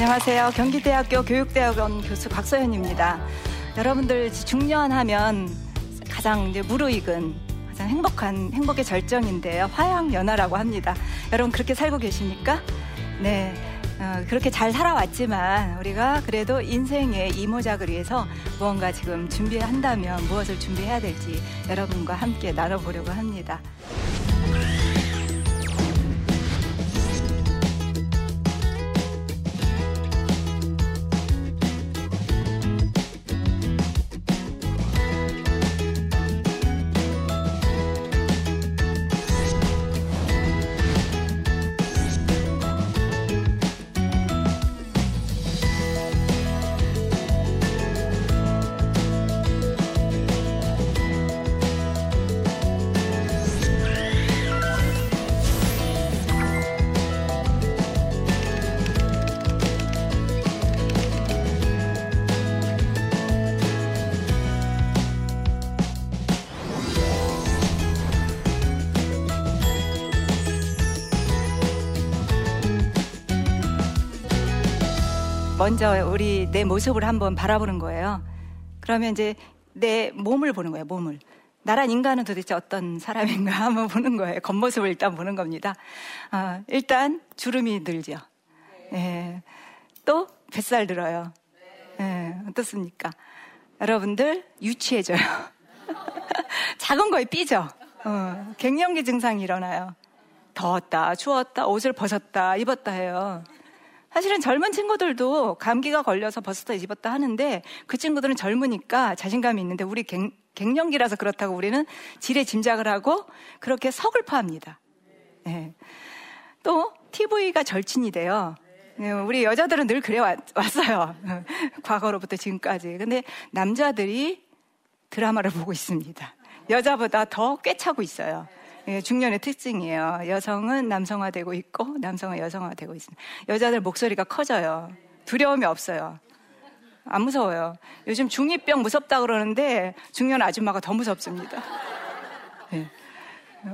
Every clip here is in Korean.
안녕하세요. 경기대학교 교육대학원 교수 박서연입니다. 여러분들 중년 하면 가장 이제 무르익은 가장 행복한 행복의 절정인데요. 화양연화라고 합니다. 여러분 그렇게 살고 계십니까? 네. 어, 그렇게 잘 살아왔지만 우리가 그래도 인생의 이모작을 위해서 무언가 지금 준비한다면 무엇을 준비해야 될지 여러분과 함께 나눠보려고 합니다. 먼저 우리 내 모습을 한번 바라보는 거예요. 그러면 이제 내 몸을 보는 거예요, 몸을. 나란 인간은 도대체 어떤 사람인가 한번 보는 거예요. 겉모습을 일단 보는 겁니다. 아, 일단 주름이 늘죠. 네. 또 뱃살 들어요. 네. 어떻습니까? 여러분들 유치해져요. 작은 거에 삐져. 어, 갱년기 증상이 일어나요. 더웠다, 추웠다, 옷을 벗었다, 입었다 해요. 사실은 젊은 친구들도 감기가 걸려서 벗었다 입었다 하는데 그 친구들은 젊으니까 자신감이 있는데 우리 갱, 갱년기라서 그렇다고 우리는 지레 짐작을 하고 그렇게 서글퍼합니다. 네. 또 TV가 절친이 돼요. 네, 우리 여자들은 늘 그래 왔, 어요 과거로부터 지금까지. 근데 남자들이 드라마를 보고 있습니다. 여자보다 더 꿰차고 있어요. 예, 중년의 특징이에요. 여성은 남성화되고 있고 남성은 여성화되고 있습니다. 여자들 목소리가 커져요. 두려움이 없어요. 안 무서워요. 요즘 중2병 무섭다 그러는데 중년 아줌마가 더 무섭습니다. 예.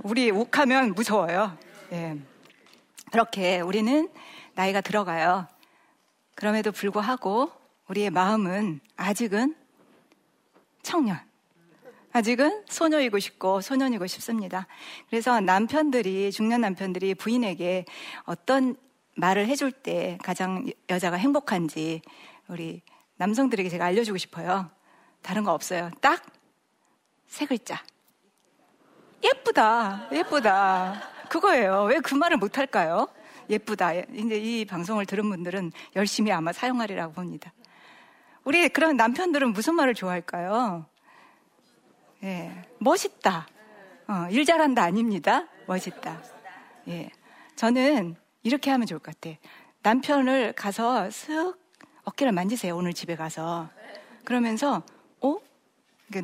우리 욱하면 무서워요. 예. 그렇게 우리는 나이가 들어가요. 그럼에도 불구하고 우리의 마음은 아직은 청년. 아직은 소녀이고 싶고 소년이고 싶습니다. 그래서 남편들이, 중년 남편들이 부인에게 어떤 말을 해줄 때 가장 여자가 행복한지 우리 남성들에게 제가 알려주고 싶어요. 다른 거 없어요. 딱 세 글자. 예쁘다, 예쁘다. 그거예요. 왜 그 말을 못할까요? 예쁘다. 이제 이 방송을 들은 분들은 열심히 아마 사용하리라고 봅니다. 우리 그런 남편들은 무슨 말을 좋아할까요? 예, 멋있다. 어, 일 잘한다 아닙니다. 멋있다. 예. 저는 이렇게 하면 좋을 것 같아. 남편을 가서 쓱 어깨를 만지세요. 오늘 집에 가서. 그러면서, 어?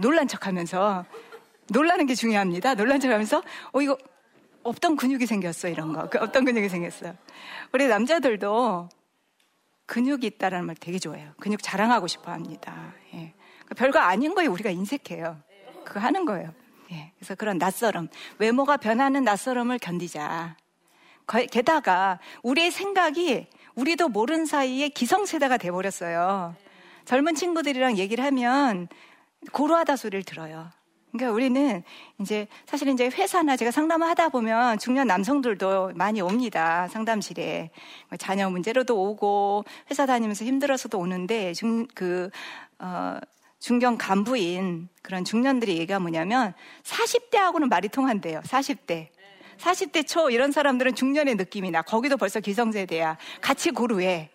놀란 척 하면서, 놀라는 게 중요합니다. 놀란 척 하면서, 어, 이거 없던 근육이 생겼어. 이런 거. 그 없던 근육이 생겼어요. 우리 남자들도 근육이 있다라는 말 되게 좋아해요. 근육 자랑하고 싶어 합니다. 예. 그러니까 별거 아닌 거에 우리가 인색해요. 그거 하는 거예요. 예. 그래서 그런 낯설음, 외모가 변하는 낯설음을 견디자. 게다가 우리의 생각이 우리도 모르는 사이에 기성세대가 돼버렸어요. 젊은 친구들이랑 얘기를 하면 고루하다 소리를 들어요. 그러니까 우리는 이제 사실 이제 회사나 제가 상담을 하다 보면 중년 남성들도 많이 옵니다. 상담실에. 자녀 문제로도 오고 회사 다니면서 힘들어서도 오는데 중, 그, 어, 중견 간부인 그런 중년들이 얘기가 뭐냐면 40대하고는 말이 통한대요. 40대. 40대 초 이런 사람들은 중년의 느낌이 나. 거기도 벌써 기성세대야. 같이 고루해.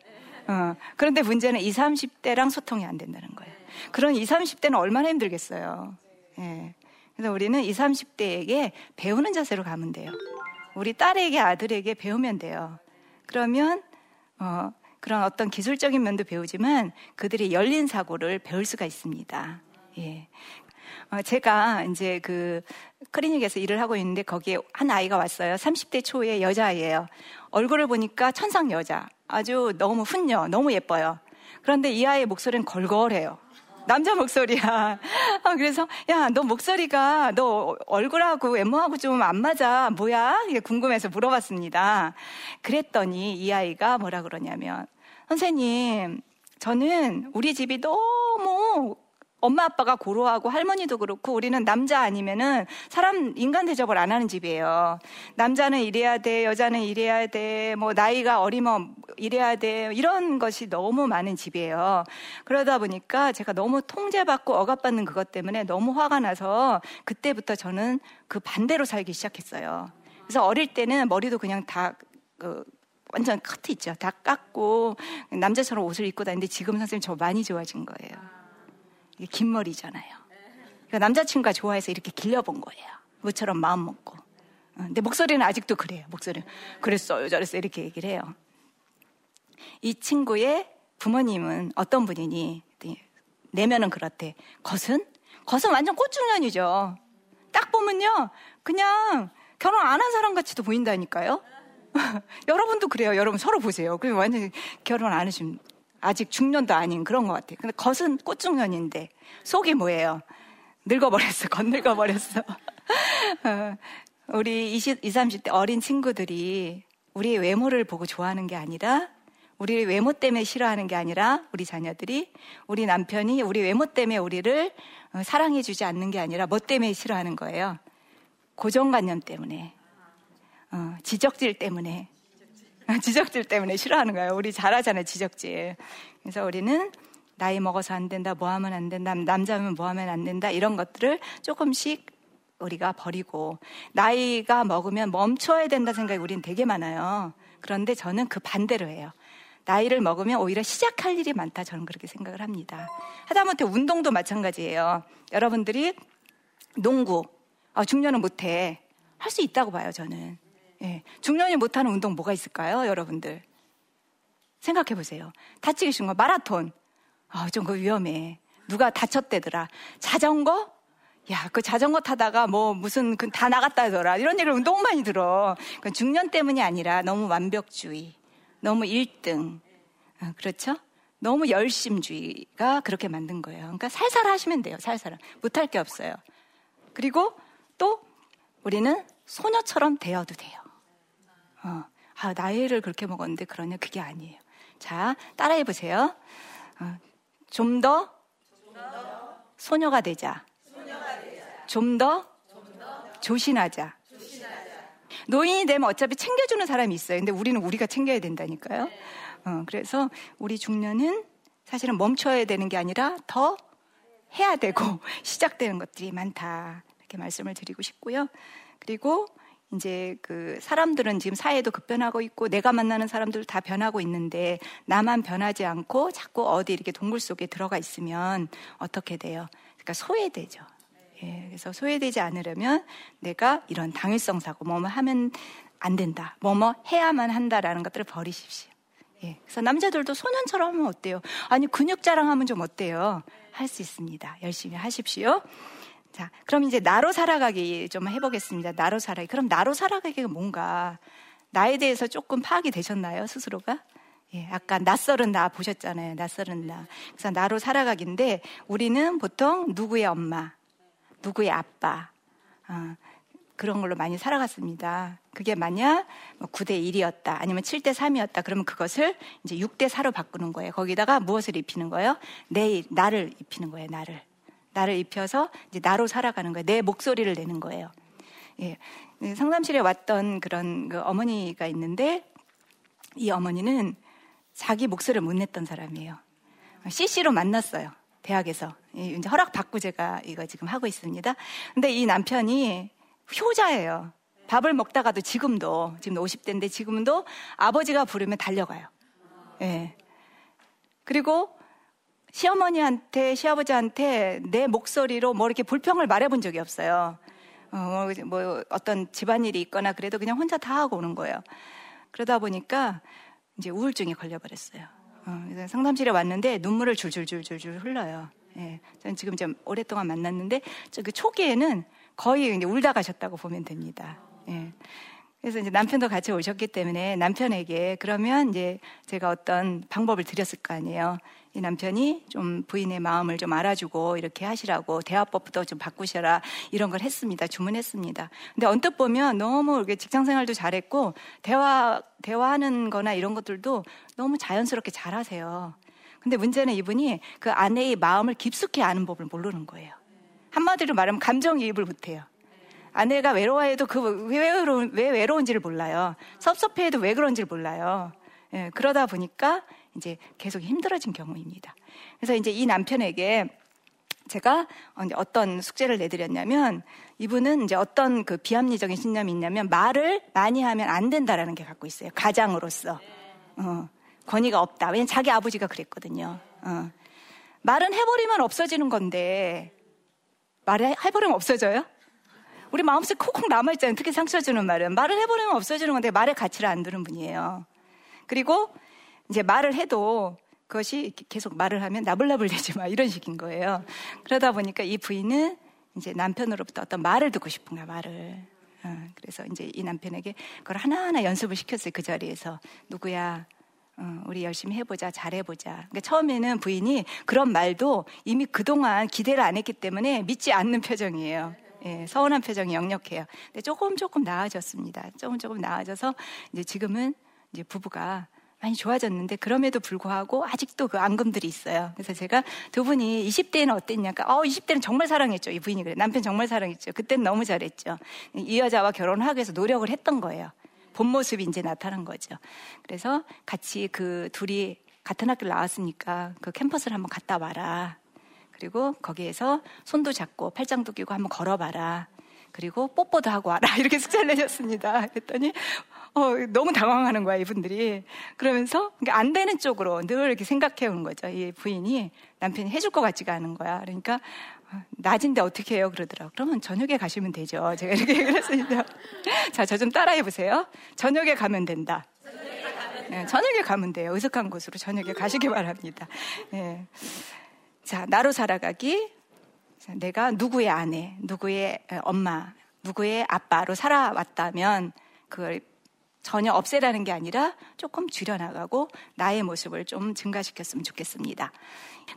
어. 그런데 문제는 20, 30대랑 소통이 안 된다는 거예요. 그런 20, 30대는 얼마나 힘들겠어요. 예. 그래서 우리는 20, 30대에게 배우는 자세로 가면 돼요. 우리 딸에게 아들에게 배우면 돼요. 그러면 어, 그런 어떤 기술적인 면도 배우지만 그들이 열린 사고를 배울 수가 있습니다. 예. 어, 제가 이제 그 클리닉에서 일을 하고 있는데 거기에 한 아이가 왔어요. 30대 초의 여자아이예요. 얼굴을 보니까 천상 여자. 아주 너무 훈녀, 너무 예뻐요. 그런데 이 아이의 목소리는 걸걸해요. 남자 목소리야. 어, 그래서 야 너 목소리가 너 얼굴하고 외모하고 좀 안 맞아. 뭐야? 궁금해서 물어봤습니다. 그랬더니 이 아이가 뭐라 그러냐면 선생님 저는 우리 집이 너무 엄마 아빠가 고로하고 할머니도 그렇고 우리는 남자 아니면은 사람 인간 대접을 안 하는 집이에요. 남자는 이래야 돼, 여자는 이래야 돼, 뭐 나이가 어리면 이래야 돼 이런 것이 너무 많은 집이에요. 그러다 보니까 제가 너무 통제받고 억압받는 그것 때문에 너무 화가 나서 그때부터 저는 그 반대로 살기 시작했어요. 그래서 어릴 때는 머리도 그냥 다 그, 완전 커트 있죠. 다 깎고 남자처럼 옷을 입고 다니는데 지금 선생님 저 많이 좋아진 거예요. 긴 머리잖아요. 그러니까 남자친구가 좋아해서 이렇게 길려본 거예요. 뭐처럼 마음 먹고. 어, 근데 목소리는 아직도 그래요. 목소리. 그랬어요. 저랬어. 이렇게 얘기를 해요. 이 친구의 부모님은 어떤 분이니? 내면은 그렇대. 겉은? 겉은 완전 꽃중년이죠. 딱 보면요. 그냥 결혼 안 한 사람 같이도 보인다니까요. 여러분도 그래요. 여러분 서로 보세요. 그냥 완전 결혼 안 하신 아직 중년도 아닌 그런 것 같아요. 근데 겉은 꽃중년인데 속이 뭐예요? 늙어버렸어. 건늙어버렸어. 어, 우리 20, 20, 30대 어린 친구들이 우리의 외모를 보고 좋아하는 게 아니라 우리 외모 때문에 싫어하는 게 아니라 우리 자녀들이 우리 남편이 우리 외모 때문에 우리를 어, 사랑해 주지 않는 게 아니라 뭐 때문에 싫어하는 거예요? 고정관념 때문에, 어, 지적질 때문에, 지적질 때문에 싫어하는 거예요. 우리 잘하잖아요, 지적질. 그래서 우리는 나이 먹어서 안 된다, 뭐 하면 안 된다, 남자면 뭐 하면 안 된다, 이런 것들을 조금씩 우리가 버리고, 나이가 먹으면 멈춰야 된다 생각이 우리는 되게 많아요. 그런데 저는 그 반대로 해요. 나이를 먹으면 오히려 시작할 일이 많다. 저는 그렇게 생각을 합니다. 하다못해 운동도 마찬가지예요. 여러분들이 농구, 아, 중년은 못해. 할 수 있다고 봐요, 저는. 예. 중년이 못하는 운동 뭐가 있을까요, 여러분들? 생각해 보세요. 다치기 쉬운 거 마라톤. 아, 좀 그거 위험해. 누가 다쳤대더라. 자전거? 야, 그 자전거 타다가 뭐 무슨 그 다 나갔다 하더라. 이런 얘기를 너무 많이 들어. 그 중년 때문이 아니라 너무 완벽주의, 너무 1등. 아, 그렇죠? 너무 열심주의가 그렇게 만든 거예요. 그러니까 살살 하시면 돼요, 살살. 못할 게 없어요. 그리고 또 우리는 소녀처럼 되어도 돼요. 어, 아, 나이를 그렇게 먹었는데 그러냐? 그게 아니에요. 자, 따라해 보세요. 어, 좀더 소녀가 되자. 좀더 조신하자. 노인이 되면 어차피 챙겨주는 사람이 있어요. 근데 우리는 우리가 챙겨야 된다니까요. 어, 그래서 우리 중년은 사실은 멈춰야 되는 게 아니라 더 해야 되고 시작되는 것들이 많다. 이렇게 말씀을 드리고 싶고요. 그리고 이제 그 사람들은 지금 사회도 급변하고 있고 내가 만나는 사람들 다 변하고 있는데 나만 변하지 않고 자꾸 어디 이렇게 동굴 속에 들어가 있으면 어떻게 돼요? 그러니까 소외되죠. 예, 그래서 소외되지 않으려면 내가 이런 당일성 사고 뭐뭐 하면 안 된다. 뭐뭐 해야만 한다라는 것들을 버리십시오. 예, 그래서 남자들도 소년처럼 하면 어때요? 아니 근육 자랑하면 좀 어때요? 할 수 있습니다. 열심히 하십시오. 자, 그럼 이제 나로 살아가기 좀 해보겠습니다. 나로 살아가기. 그럼 나로 살아가기가 뭔가 나에 대해서 조금 파악이 되셨나요, 스스로가? 예, 아까 낯설은 나 보셨잖아요. 낯설은 나. 그래서 나로 살아가기인데 우리는 보통 누구의 엄마, 누구의 아빠, 어, 그런 걸로 많이 살아갔습니다. 그게 만약 9대 뭐 1이었다, 아니면 7대 3이었다, 그러면 그것을 이제 6대 4로 바꾸는 거예요. 거기다가 무엇을 입히는 거예요? 내, 나를 입히는 거예요, 나를. 나를 입혀서 이제 나로 살아가는 거예요. 내 목소리를 내는 거예요. 예. 네, 상담실에 왔던 그런 그 어머니가 있는데 이 어머니는 자기 목소리를 못 냈던 사람이에요. CC로 만났어요. 대학에서. 이제 허락 받고 제가 이거 지금 하고 있습니다. 근데 이 남편이 효자예요. 밥을 먹다가도 지금도, 지금 50대인데 지금도 아버지가 부르면 달려가요. 예. 그리고 시어머니한테, 시아버지한테 내 목소리로 뭐 이렇게 불평을 말해본 적이 없어요. 어, 뭐, 뭐 어떤 집안일이 있거나 그래도 그냥 혼자 다 하고 오는 거예요. 그러다 보니까 이제 우울증에 걸려버렸어요. 어, 상담실에 왔는데 눈물을 줄줄줄줄줄 흘러요. 예. 저는 지금 좀 오랫동안 만났는데 그 초기에는 거의 이제 울다 가셨다고 보면 됩니다. 예. 그래서 이제 남편도 같이 오셨기 때문에 남편에게 그러면 이제 제가 어떤 방법을 드렸을 거 아니에요. 이 남편이 좀 부인의 마음을 좀 알아주고 이렇게 하시라고 대화법부터 좀 바꾸셔라 이런 걸 했습니다. 주문했습니다. 근데 언뜻 보면 너무 이렇게 직장 생활도 잘했고 대화 대화하는 거나 이런 것들도 너무 자연스럽게 잘하세요. 근데 문제는 이분이 그 아내의 마음을 깊숙이 아는 법을 모르는 거예요. 한마디로 말하면 감정이입을 못해요. 아내가 외로워해도 그 왜 외로운 왜 외로운지를 몰라요. 섭섭해해도 왜 그런지를 몰라요. 예, 그러다 보니까 이제 계속 힘들어진 경우입니다. 그래서 이제 이 남편에게 제가 어떤 숙제를 내드렸냐면 이분은 이제 어떤 그 비합리적인 신념이 있냐면 말을 많이 하면 안 된다라는 게 갖고 있어요. 가장으로서. 어, 권위가 없다. 왜냐면 자기 아버지가 그랬거든요. 어. 말은 해버리면 없어지는 건데 말을 해버리면 없어져요? 우리 마음속에 콕콕 남아있잖아요. 특히 상처 주는 말은. 말을 해버리면 없어지는 건데 말의 가치를 안 두는 분이에요. 그리고 이제 말을 해도 그것이 계속 말을 하면 나불나불 되지 마. 이런 식인 거예요. 그러다 보니까 이 부인은 이제 남편으로부터 어떤 말을 듣고 싶은 거야, 말을. 어, 그래서 이제 이 남편에게 그걸 하나하나 연습을 시켰어요. 그 자리에서. 누구야? 어, 우리 열심히 해보자, 잘해보자. 그러니까 처음에는 부인이 그런 말도 이미 그동안 기대를 안 했기 때문에 믿지 않는 표정이에요. 예, 서운한 표정이 역력해요. 근데 조금 조금 나아졌습니다. 조금 조금 나아져서 이제 지금은 이제 부부가 많이 좋아졌는데 그럼에도 불구하고 아직도 그 앙금들이 있어요. 그래서 제가 두 분이 20대에는 어땠냐까? 어, 20대는 정말 사랑했죠. 이 부인이 그래. 남편 정말 사랑했죠. 그때는 너무 잘했죠. 이 여자와 결혼하기 위해서 노력을 했던 거예요. 본 모습이 이제 나타난 거죠. 그래서 같이 그 둘이 같은 학교를 나왔으니까 그 캠퍼스를 한번 갔다 와라. 그리고 거기에서 손도 잡고 팔짱도 끼고 한번 걸어봐라. 그리고 뽀뽀도 하고 와라. 이렇게 숙제를 내셨습니다. 그랬더니 어, 너무 당황하는 거야, 이분들이. 그러면서 안 되는 쪽으로 늘 이렇게 생각해 오는 거죠. 이 부인이 남편이 해줄 것 같지가 않은 거야. 그러니까 어, 낮인데 어떻게 해요? 그러더라고. 그러면 저녁에 가시면 되죠. 제가 이렇게 그랬습니다. 자, 저 좀 따라해 보세요. 저녁에 가면 된다. 네, 저녁에 가면 돼요. 의석한 곳으로 저녁에 가시기 바랍니다. 네. 자, 나로 살아가기. 내가 누구의 아내, 누구의 엄마, 누구의 아빠로 살아왔다면 그걸 전혀 없애라는 게 아니라 조금 줄여나가고 나의 모습을 좀 증가시켰으면 좋겠습니다.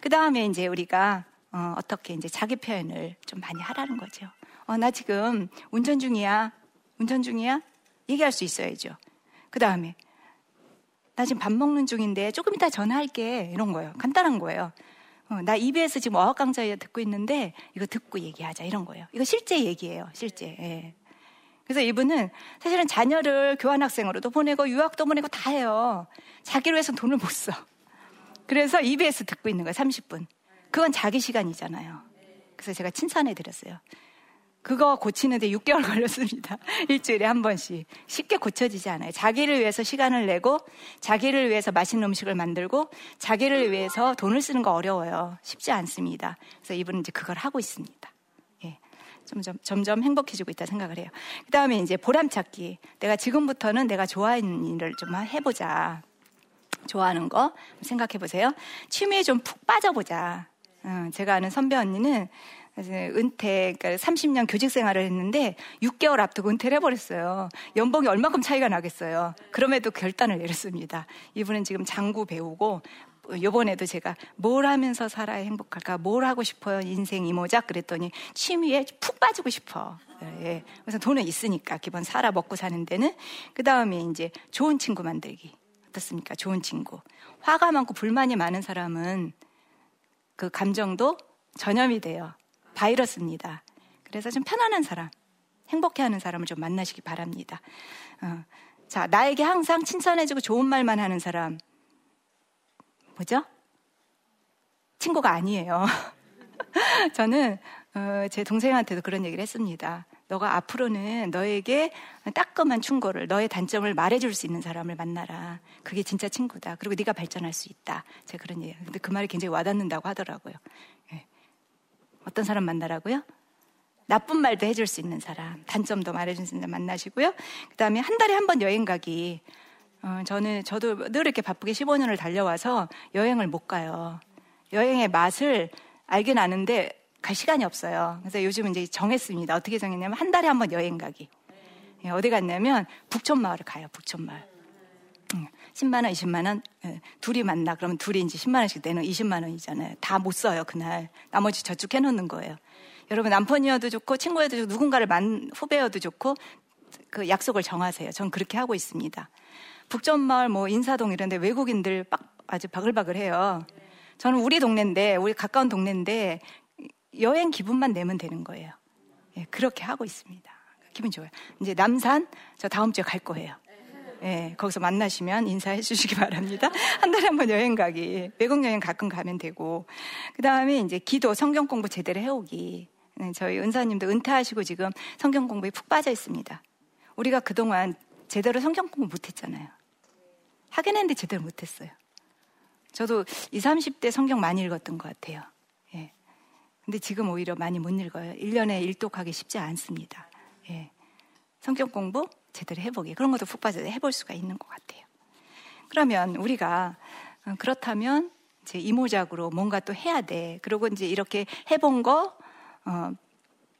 그 다음에 이제 우리가 어, 떻게 이제 자기 표현을 좀 많이 하라는 거죠. 어, 나 지금 운전 중이야. 운전 중이야? 얘기할 수 있어야죠. 그 다음에 나 지금 밥 먹는 중인데 조금 이따 전화할게. 이런 거예요. 간단한 거예요. 어, 나 EBS 지금 어학 강좌 듣고 있는데 이거 듣고 얘기하자 이런 거예요. 이거 실제 얘기예요. 실제. 예. 그래서 이분은 사실은 자녀를 교환학생으로도 보내고 유학도 보내고 다 해요. 자기를 위해서 돈을 못 써. 그래서 EBS 듣고 있는 거예요. 30분. 그건 자기 시간이잖아요. 그래서 제가 칭찬해 드렸어요. 그거 고치는데 6개월 걸렸습니다. 일주일에 한 번씩. 쉽게 고쳐지지 않아요. 자기를 위해서 시간을 내고, 자기를 위해서 맛있는 음식을 만들고, 자기를 위해서 돈을 쓰는 거 어려워요. 쉽지 않습니다. 그래서 이분은 이제 그걸 하고 있습니다. 점점, 점점 행복해지고 있다 생각을 해요. 그 다음에 이제 보람찾기. 내가 지금부터는 내가 좋아하는 일을 좀 해보자. 좋아하는 거 생각해 보세요. 취미에 좀 푹 빠져보자. 어, 제가 아는 선배 언니는 은퇴, 그러니까 30년 교직 생활을 했는데 6개월 앞두고 은퇴를 해버렸어요. 연봉이 얼마큼 차이가 나겠어요. 그럼에도 결단을 내렸습니다. 이분은 지금 장구 배우고 요번에도 제가 뭘 하면서 살아야 행복할까? 뭘 하고 싶어요? 인생 이모작? 그랬더니 취미에 푹 빠지고 싶어. 예. 그래서 돈은 있으니까 기본 살아 먹고 사는 데는 그 다음에 이제 좋은 친구 만들기. 어떻습니까? 좋은 친구. 화가 많고 불만이 많은 사람은 그 감정도 전염이 돼요. 바이러스입니다. 그래서 좀 편안한 사람, 행복해 하는 사람을 좀 만나시기 바랍니다. 어. 자, 나에게 항상 칭찬해주고 좋은 말만 하는 사람. 뭐죠? 친구가 아니에요. 저는 어, 제 동생한테도 그런 얘기를 했습니다. 너가 앞으로는 너에게 따끔한 충고를, 너의 단점을 말해줄 수 있는 사람을 만나라. 그게 진짜 친구다. 그리고 네가 발전할 수 있다. 제가 그런 얘기. 근데 그 말이 굉장히 와닿는다고 하더라고요. 예. 어떤 사람 만나라고요? 나쁜 말도 해줄 수 있는 사람, 단점도 말해줄 수 있는 사람 만나시고요. 그 다음에 한 달에 한 번 여행 가기. 어, 저는 저도 늘 이렇게 바쁘게 15년을 달려와서 여행을 못 가요. 여행의 맛을 알긴 아는데 갈 시간이 없어요. 그래서 요즘은 이제 정했습니다. 어떻게 정했냐면 한 달에 한 번 여행 가기. 예, 어디 갔냐면 북촌마을을 가요. 북촌마을. 10만 원, 20만 원, 예, 둘이 만나. 그러면 둘이 이제 10만 원씩 내는 20만 원이잖아요. 다 못 써요, 그날. 나머지 저축해 놓는 거예요. 여러분, 남편이어도 좋고, 친구여도 좋고, 누군가를 만, 후배여도 좋고, 그 약속을 정하세요. 전 그렇게 하고 있습니다. 북촌마을, 뭐, 인사동 이런데 외국인들 빡, 아주 바글바글 해요. 저는 우리 동네인데, 우리 가까운 동네인데, 여행 기분만 내면 되는 거예요. 예, 그렇게 하고 있습니다. 기분 좋아요. 이제 남산, 저 다음 주에 갈 거예요. 예, 거기서 만나시면 인사해 주시기 바랍니다. 한 달에 한 번 여행 가기. 외국 여행 가끔 가면 되고. 그 다음에 이제 기도, 성경 공부 제대로 해오기. 네, 저희 은사님도 은퇴하시고 지금 성경 공부에 푹 빠져 있습니다. 우리가 그동안 제대로 성경 공부 못 했잖아요. 하긴 했는데 제대로 못 했어요. 저도 20, 30대 성경 많이 읽었던 것 같아요. 예. 근데 지금 오히려 많이 못 읽어요. 1년에 일독하기 쉽지 않습니다. 예. 성경 공부 제대로 해보기. 그런 것도 푹 빠져 해볼 수가 있는 것 같아요. 그러면 우리가 어, 그렇다면 이제 이모작으로 뭔가 또 해야 돼. 그리고 이제 이렇게 해본 거, 어,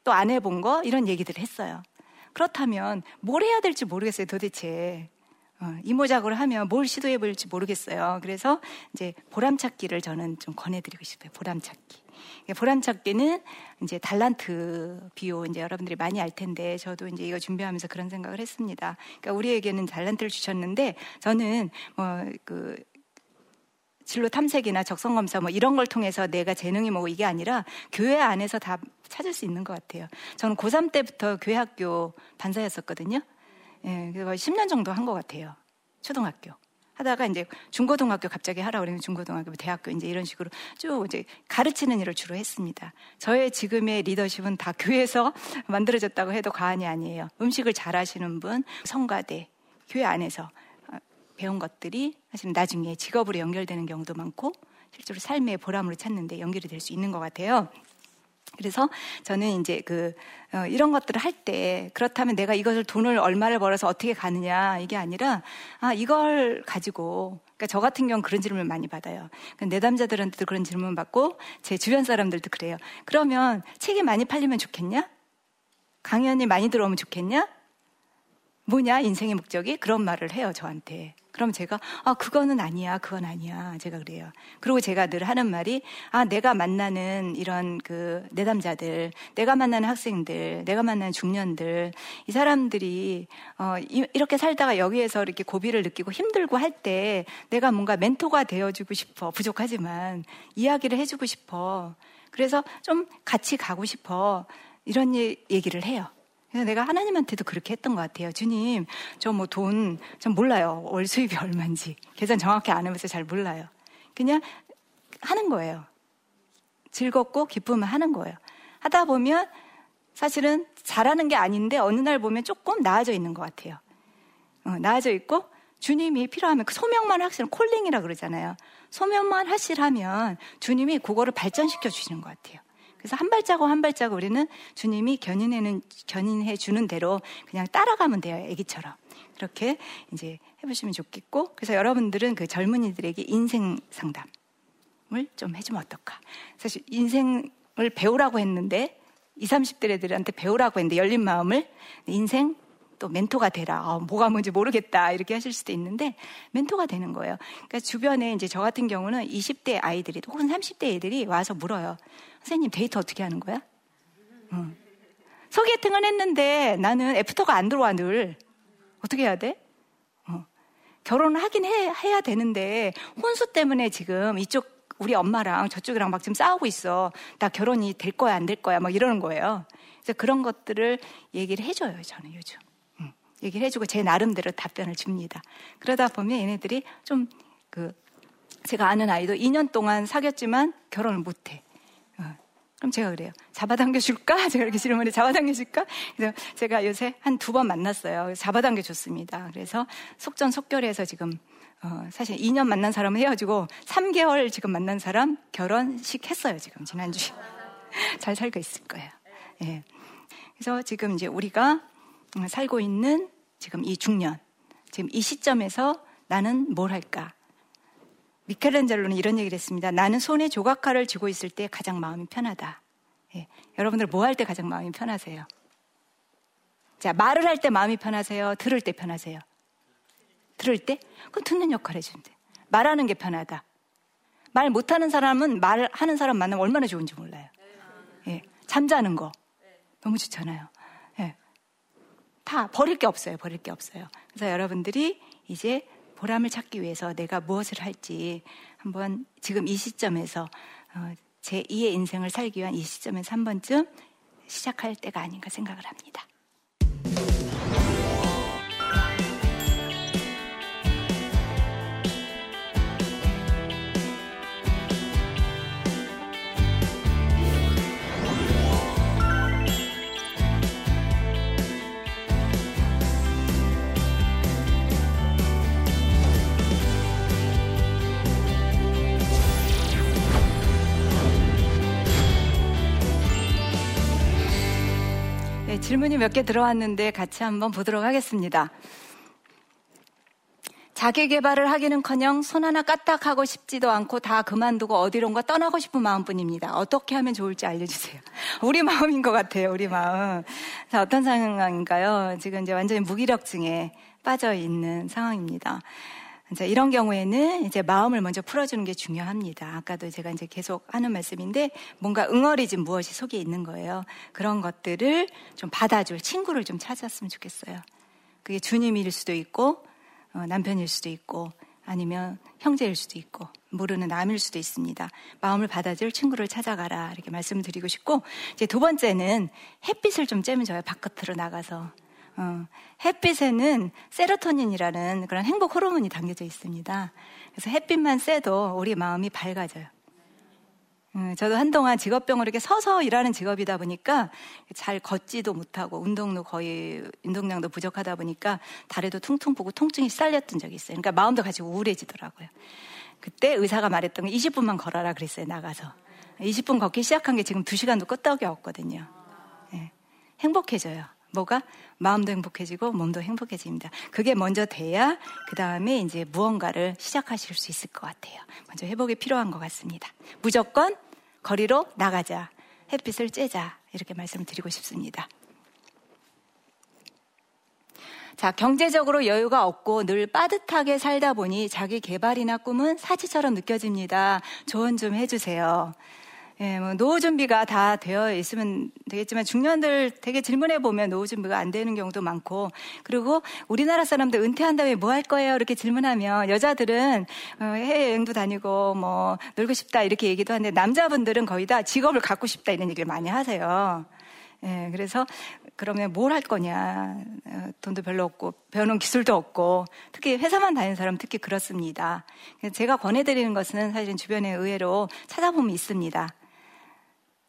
또 안 해본 거, 이런 얘기들을 했어요. 그렇다면 뭘 해야 될지 모르겠어요, 도대체. 어, 이모작으로 하면 뭘 시도해 볼지 모르겠어요. 그래서 이제 보람찾기를 저는 좀 권해드리고 싶어요. 보람찾기. 보람찾기는 이제 달란트 비유 이제 여러분들이 많이 알 텐데 저도 이제 이거 준비하면서 그런 생각을 했습니다. 그러니까 우리에게는 달란트를 주셨는데 저는 뭐그 진로 탐색이나 적성 검사 뭐 이런 걸 통해서 내가 재능이 뭐 이게 아니라 교회 안에서 다 찾을 수 있는 것 같아요. 저는 고3 때부터 교회 학교 반사였었거든요. 예, 그래서 10년 정도 한 것 같아요. 초등학교. 하다가 이제 중고등학교 갑자기 하라 그러면 중고등학교, 대학교 이제 이런 식으로 쭉 이제 가르치는 일을 주로 했습니다. 저의 지금의 리더십은 다 교회에서 만들어졌다고 해도 과언이 아니에요. 음식을 잘하시는 분, 성가대, 교회 안에서 어, 배운 것들이 사실은 나중에 직업으로 연결되는 경우도 많고 실제로 삶의 보람으로 찾는데 연결이 될 수 있는 것 같아요. 그래서 저는 이제 그 어, 이런 것들을 할 때 그렇다면 내가 이것을 돈을 얼마를 벌어서 어떻게 가느냐 이게 아니라 아 이걸 가지고 그러니까 저 같은 경우 그런 질문을 많이 받아요. 그러니까 내담자들한테도 그런 질문 받고 제 주변 사람들도 그래요. 그러면 책이 많이 팔리면 좋겠냐? 강연이 많이 들어오면 좋겠냐? 뭐냐 인생의 목적이 그런 말을 해요 저한테. 그럼 제가 아 그거는 아니야 그건 아니야. 제가 그래요. 그리고 제가 늘 하는 말이 아 내가 만나는 이런 그 내담자들 내가 만나는 학생들 내가 만나는 중년들 이 사람들이 어 이, 이렇게 살다가 여기에서 이렇게 고비를 느끼고 힘들고 할 때 내가 뭔가 멘토가 되어주고 싶어 부족하지만 이야기를 해주고 싶어. 그래서 좀 같이 가고 싶어. 이런 얘기를 해요 그래서 내가 하나님한테도 그렇게 했던 것 같아요. 주님, 저 뭐 돈, 전 몰라요. 월 수입이 얼마인지. 계산 정확히 안 하면서 잘 몰라요. 그냥 하는 거예요. 즐겁고 기쁨을 하는 거예요. 하다 보면 사실은 잘하는 게 아닌데 어느 날 보면 조금 나아져 있는 것 같아요. 어, 나아져 있고 주님이 필요하면 그 소명만 하시는 콜링이라 그러잖아요. 소명만 하시라면 주님이 그거를 발전시켜 주시는 것 같아요. 그래서 한 발자국 한 발자국 우리는 주님이 견인해는 견인해 주는 대로 그냥 따라가면 돼요. 아기처럼. 그렇게 이제 해보시면 좋겠고 그래서 여러분들은 그 젊은이들에게 인생 상담을 좀 해주면 어떨까? 사실 인생을 배우라고 했는데 20, 30대 애들한테 배우라고 했는데 열린 마음을 인생 또 멘토가 되라. 어, 뭐가 뭔지 모르겠다. 이렇게 하실 수도 있는데 멘토가 되는 거예요. 그러니까 주변에 이제 저 같은 경우는 20대 아이들이 혹은 30대 애들이 와서 물어요. 선생님 데이트 어떻게 하는 거야? 응. 소개팅은 했는데 나는 애프터가 안 들어와 늘. 어떻게 해야 돼? 어. 결혼을 하긴 해, 해야 되는데 혼수 때문에 지금 이쪽 우리 엄마랑 저쪽이랑 막 지금 싸우고 있어. 나 결혼이 될 거야 안 될 거야 막 이러는 거예요. 그래서 그런 것들을 얘기를 해줘요 저는 요즘. 얘기를 해주고 제 나름대로 답변을 줍니다. 그러다 보면 얘네들이 좀 그 제가 아는 아이도 2년 동안 사귀었지만 결혼을 못해. 어. 그럼 제가 그래요. 잡아당겨 줄까? 제가 이렇게 질문에 잡아당겨 줄까? 그래서 제가 요새 한 두 번 만났어요. 잡아당겨 줬습니다. 그래서 속전속결해서 지금 어, 사실 2년 만난 사람은 헤어지고 3개월 지금 만난 사람 결혼식 했어요. 지금 지난주에. 잘 살고 있을 거예요. 예. 그래서 지금 이제 우리가 음, 살고 있는 지금 이 중년, 지금 이 시점에서 나는 뭘 할까? 미켈란젤로는 이런 얘기를 했습니다. 나는 손에 조각칼을 쥐고 있을 때 가장 마음이 편하다. 예. 여러분들 뭐 할 때 가장 마음이 편하세요? 자, 말을 할 때 마음이 편하세요? 들을 때 편하세요? 들을 때? 그건 듣는 역할 해준대. 말하는 게 편하다. 말 못하는 사람은 말하는 사람 만나면 얼마나 좋은지 몰라요. 예. 잠자는 거. 너무 좋잖아요. 예. 다 버릴 게 없어요. 버릴 게 없어요. 그래서 여러분들이 이제 보람을 찾기 위해서 내가 무엇을 할지 한번 지금 이 시점에서 어, 제 2의 인생을 살기 위한 이 시점에서 한 번쯤 시작할 때가 아닌가 생각을 합니다. 질문이 몇 개 들어왔는데 같이 한번 보도록 하겠습니다. 자기 개발을 하기는커녕 손 하나 까딱하고 싶지도 않고 다 그만두고 어디론가 떠나고 싶은 마음뿐입니다. 어떻게 하면 좋을지 알려주세요. 우리 마음인 것 같아요. 우리 마음. 자, 어떤 상황인가요? 지금 이제 완전히 무기력증에 빠져 있는 상황입니다. 이제 이런 경우에는 이제 마음을 먼저 풀어주는 게 중요합니다. 아까도 제가 이제 계속 하는 말씀인데 뭔가 응어리진 무엇이 속에 있는 거예요. 그런 것들을 좀 받아줄 친구를 좀 찾았으면 좋겠어요. 그게 주님일 수도 있고 어, 남편일 수도 있고 아니면 형제일 수도 있고 모르는 남일 수도 있습니다. 마음을 받아줄 친구를 찾아가라 이렇게 말씀을 드리고 싶고 이제 두 번째는 햇빛을 좀 쬐면 좋아요. 바깥으로 나가서 어, 햇빛에는 세로토닌이라는 그런 행복 호르몬이 담겨져 있습니다. 그래서 햇빛만 쐬도 우리 마음이 밝아져요. 음, 저도 한동안 직업병으로 이렇게 서서 일하는 직업이다 보니까 잘 걷지도 못하고 운동도 거의 운동량도 부족하다 보니까 다리도 퉁퉁 부고 통증이 쌓렸던 적이 있어요. 그러니까 마음도 같이 우울해지더라고요. 그때 의사가 말했던 게 20분만 걸어라 그랬어요. 나가서 20분 걷기 시작한 게 지금 2시간도 끄떡이 없거든요. 네. 행복해져요. 뭐가 마음도 행복해지고 몸도 행복해집니다. 그게 먼저 돼야 그 다음에 이제 무언가를 시작하실 수 있을 것 같아요. 먼저 회복이 필요한 것 같습니다. 무조건 거리로 나가자. 햇빛을 쬐자. 이렇게 말씀을 드리고 싶습니다. 자, 경제적으로 여유가 없고 늘 빠듯하게 살다 보니 자기 개발이나 꿈은 사치처럼 느껴집니다. 조언 좀 해주세요. 예, 뭐 노후 준비가 다 되어 있으면 되겠지만 중년들 되게 질문해 보면 노후 준비가 안 되는 경우도 많고 그리고 우리나라 사람들 은퇴한 다음에 뭐 할 거예요? 이렇게 질문하면 여자들은 어, 해외여행도 다니고 뭐 놀고 싶다 이렇게 얘기도 하는데 남자분들은 거의 다 직업을 갖고 싶다 이런 얘기를 많이 하세요. 예, 그래서 그러면 뭘 할 거냐. 어, 돈도 별로 없고, 배우는 기술도 없고, 특히 회사만 다니는 사람 특히 그렇습니다. 제가 권해드리는 것은 사실은 주변에 의외로 찾아보면 있습니다.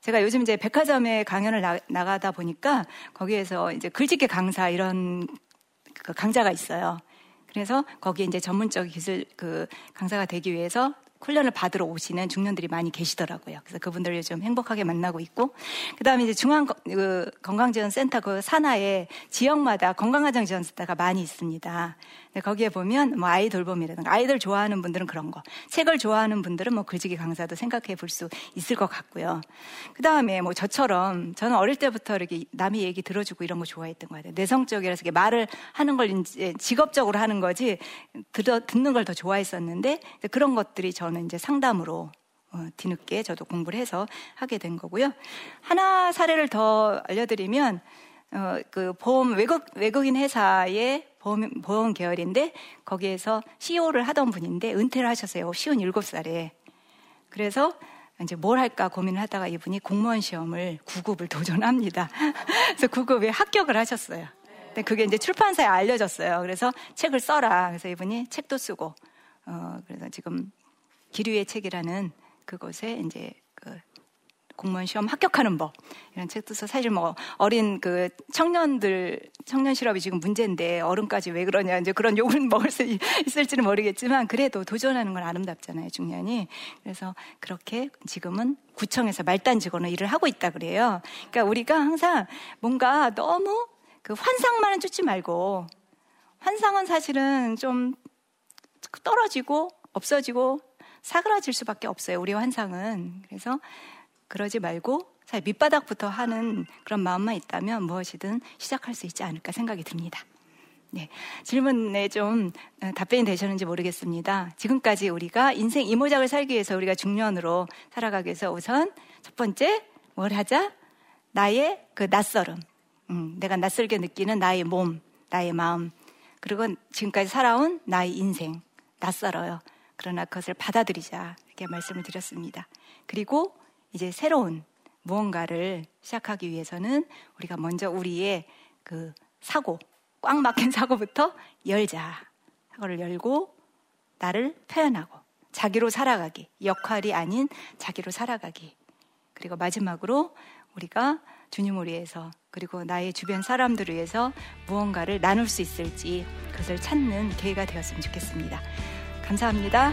제가 요즘 이제 백화점에 강연을 나, 가다 보니까 거기에서 이제 글짓기 강사 이런 그 강좌가 있어요. 그래서 거기에 이제 전문적 기술 그 강사가 되기 위해서 훈련을 받으러 오시는 중년들이 많이 계시더라고요. 그래서 그분들을 요즘 행복하게 만나고 있고, 그 다음에 이제 중앙 그 건강지원센터 그 산하에 지역마다 건강화장 지원센터가 많이 있습니다. 거기에 보면 뭐 아이 돌 봄이라든가 아이들 좋아하는 분들은 그런 거, 책을 좋아하는 분들은 뭐 글짓기 강사도 생각해 볼 수 있을 것 같고요. 그 다음에 뭐 저처럼 저는 어릴 때부터 이렇게 남의 얘기 들어주고 이런 거 좋아했던 것 같아요. 내성적이라서 말을 하는 걸 이제 직업적으로 하는 거지 들어, 듣는 걸 더 좋아했었는데 그런 것들이 저는 이제 상담으로 어, 뒤늦게 저도 공부를 해서 하게 된 거고요. 하나 사례를 더 알려드리면 어, 그 보험 외국 외국인 회사의 보험, 보험 계열인데 거기에서 CEO를 하던 분인데 은퇴를 하셨어요. 쉬운 7살에. 그래서 이제 뭘 할까 고민을 하다가 이분이 공무원 시험을 9급을 도전합니다. 그래서 9급에 합격을 하셨어요. 근데 그게 이제 출판사에 알려졌어요. 그래서 책을 써라. 그래서 이분이 책도 쓰고, 어, 그래서 지금 기류의 책이라는 그곳에 이제 그 공무원 시험 합격하는 법 이런 책도 써 사실 뭐 어린 그 청년들 청년 실업이 지금 문제인데 어른까지 왜 그러냐 이제 그런 욕을 먹을 수 있을지는 모르겠지만 그래도 도전하는 건 아름답잖아요 중년이 그래서 그렇게 지금은 구청에서 말단 직원으로 일을 하고 있다 그래요. 그러니까 우리가 항상 뭔가 너무 그 환상만은 쫓지 말고 환상은 사실은 좀 떨어지고 없어지고 사그라질 수밖에 없어요. 우리 환상은. 그래서 그러지 말고 사실 밑바닥부터 하는 그런 마음만 있다면 무엇이든 시작할 수 있지 않을까 생각이 듭니다. 네. 질문에 좀 어, 답변이 되셨는지 모르겠습니다. 지금까지 우리가 인생 이모작을 살기 위해서 우리가 중년으로 살아가기 위해서 우선 첫 번째 뭘 하자? 나의 그 낯설음. 음, 내가 낯설게 느끼는 나의 몸, 나의 마음. 그리고 지금까지 살아온 나의 인생. 낯설어요. 그러나 그것을 받아들이자. 이렇게 말씀을 드렸습니다. 그리고 이제 새로운 무언가를 시작하기 위해서는 우리가 먼저 우리의 그 사고, 꽉 막힌 사고부터 열자. 사고를 열고 나를 표현하고 자기로 살아가기. 역할이 아닌 자기로 살아가기. 그리고 마지막으로 우리가 주님을 위해서 그리고 나의 주변 사람들을 위해서 무언가를 나눌 수 있을지 그것을 찾는 기회가 되었으면 좋겠습니다. 감사합니다.